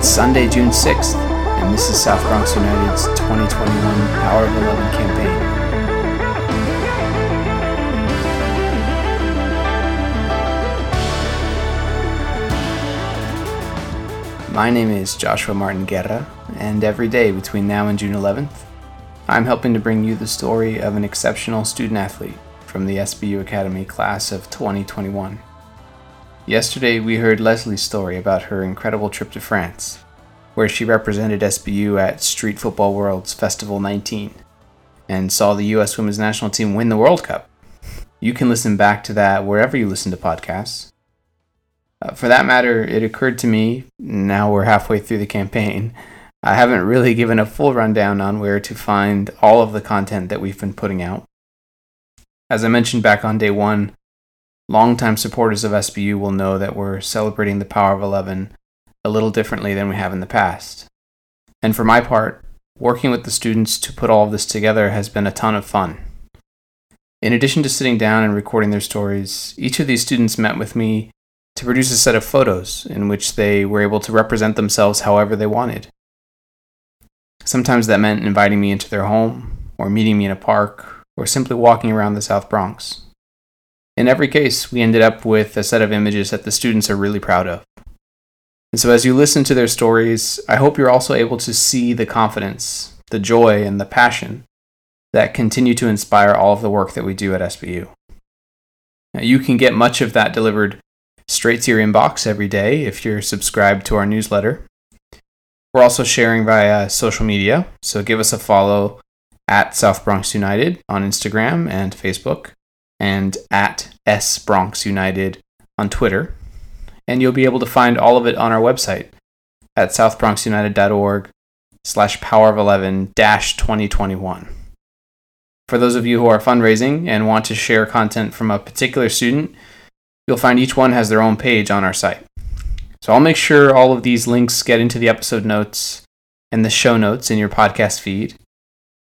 It's Sunday, June 6th, and this is South Bronx United's 2021 Power of 11 campaign. My name is Joshua Martin Guerra, and every day between now and June 11th, I'm helping to bring you the story of an exceptional student athlete from the SBU Academy class of 2021. Yesterday, we heard Leslie's story about her incredible trip to France, where she represented SBU at Street Football Worlds Festival 19 and saw the U.S. Women's National Team win the World Cup. You can listen back to that wherever you listen to podcasts. Uh, for that matter, it occurred to me, now we're halfway through the campaign, I haven't really given a full rundown on where to find all of the content that we've been putting out. As I mentioned back on day one, Longtime supporters of SBU will know that we're celebrating the Power of 11 a little differently than we have in the past. And for my part, working with the students to put all of this together has been a ton of fun. In addition to sitting down and recording their stories, each of these students met with me to produce a set of photos in which they were able to represent themselves however they wanted. Sometimes that meant inviting me into their home, or meeting me in a park, or simply walking around the South Bronx. In every case, we ended up with a set of images that the students are really proud of. And so, as you listen to their stories, I hope you're also able to see the confidence, the joy, and the passion that continue to inspire all of the work that we do at SBU. Now, you can get much of that delivered straight to your inbox every day if you're subscribed to our newsletter. We're also sharing via social media, so give us a follow at South Bronx United on Instagram and Facebook and at S Bronx United on Twitter. And you'll be able to find all of it on our website at southbronxunited.org slash power of 11 dash 2021. For those of you who are fundraising and want to share content from a particular student, you'll find each one has their own page on our site. So I'll make sure all of these links get into the episode notes and the show notes in your podcast feed.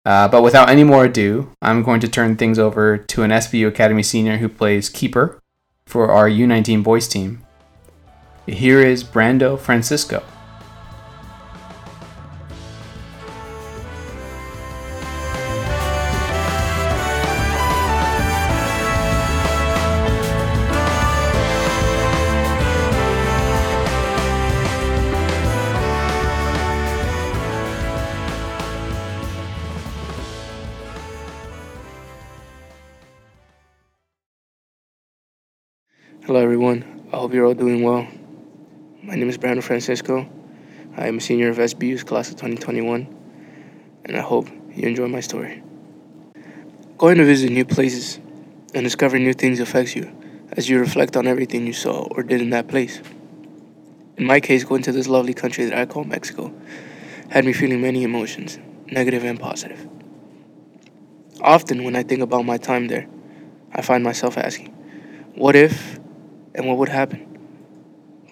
Uh, but without any more ado, I'm going to turn things over to an SBU Academy senior who plays keeper for our U19 boys team. Here is Brandon Francisco. Hello, everyone. I hope you're all doing well. My name is Brandon Francisco. I am a senior of SBU's class of 2021, and I hope you enjoy my story. Going to visit new places and discovering new things affects you as you reflect on everything you saw or did in that place. In my case, going to this lovely country that I call Mexico had me feeling many emotions, negative and positive. Often, when I think about my time there, I find myself asking, what if and what would happen.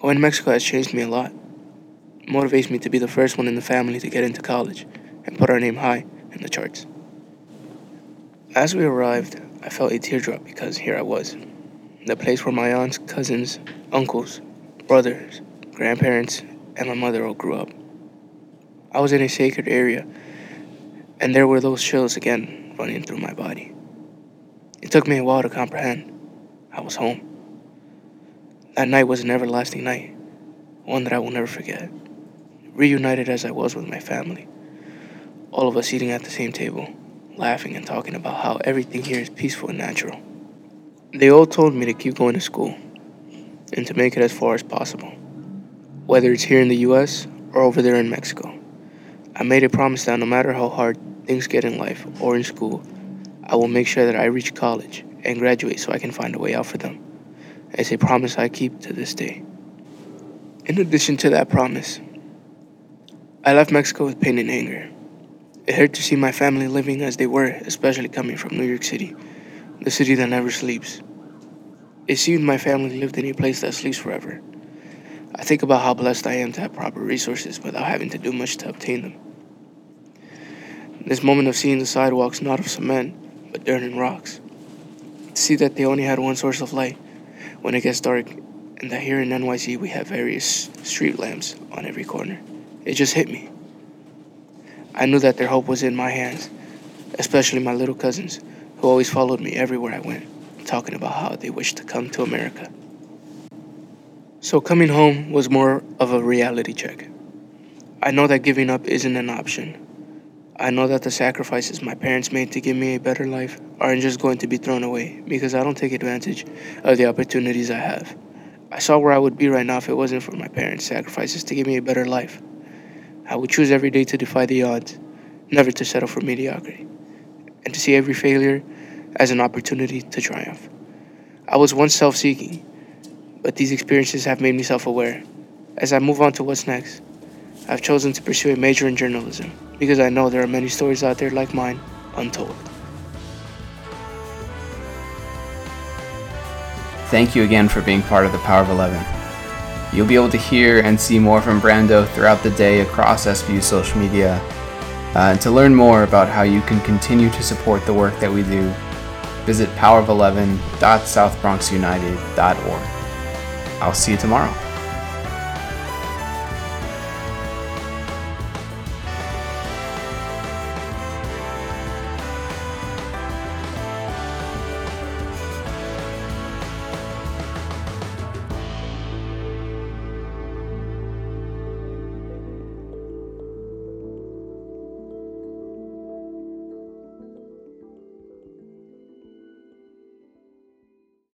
Going to Mexico has changed me a lot. It motivates me to be the first one in the family to get into college and put our name high in the charts. As we arrived, I felt a teardrop because here I was, the place where my aunts, cousins, uncles, brothers, grandparents, and my mother all grew up. I was in a sacred area, and there were those chills again running through my body. It took me a while to comprehend. I was home. That night was an everlasting night, one that I will never forget. Reunited as I was with my family, all of us eating at the same table, laughing and talking about how everything here is peaceful and natural. They all told me to keep going to school and to make it as far as possible, whether it's here in the US or over there in Mexico. I made a promise that no matter how hard things get in life or in school, I will make sure that I reach college and graduate so I can find a way out for them. It's a promise I keep to this day. In addition to that promise, I left Mexico with pain and anger. It hurt to see my family living as they were, especially coming from New York City, the city that never sleeps. It seemed my family lived in a place that sleeps forever. I think about how blessed I am to have proper resources without having to do much to obtain them. This moment of seeing the sidewalks not of cement, but dirt and rocks. To see that they only had one source of light when it gets dark, and that here in NYC we have various street lamps on every corner. it just hit me. I knew that their hope was in my hands, especially my little cousins, who always followed me everywhere I went, talking about how they wished to come to America. So coming home was more of a reality check. I know that giving up isn't an option. I know that the sacrifices my parents made to give me a better life aren't just going to be thrown away because I don't take advantage of the opportunities I have. I saw where I would be right now if it wasn't for my parents' sacrifices to give me a better life. I would choose every day to defy the odds, never to settle for mediocrity, and to see every failure as an opportunity to triumph. I was once self seeking, but these experiences have made me self aware. As I move on to what's next, I've chosen to pursue a major in journalism because I know there are many stories out there like mine untold. Thank you again for being part of the Power of 11. You'll be able to hear and see more from Brandon throughout the day across SBU social media. Uh, and to learn more about how you can continue to support the work that we do, visit powerof11.southbronxunited.org. I'll see you tomorrow.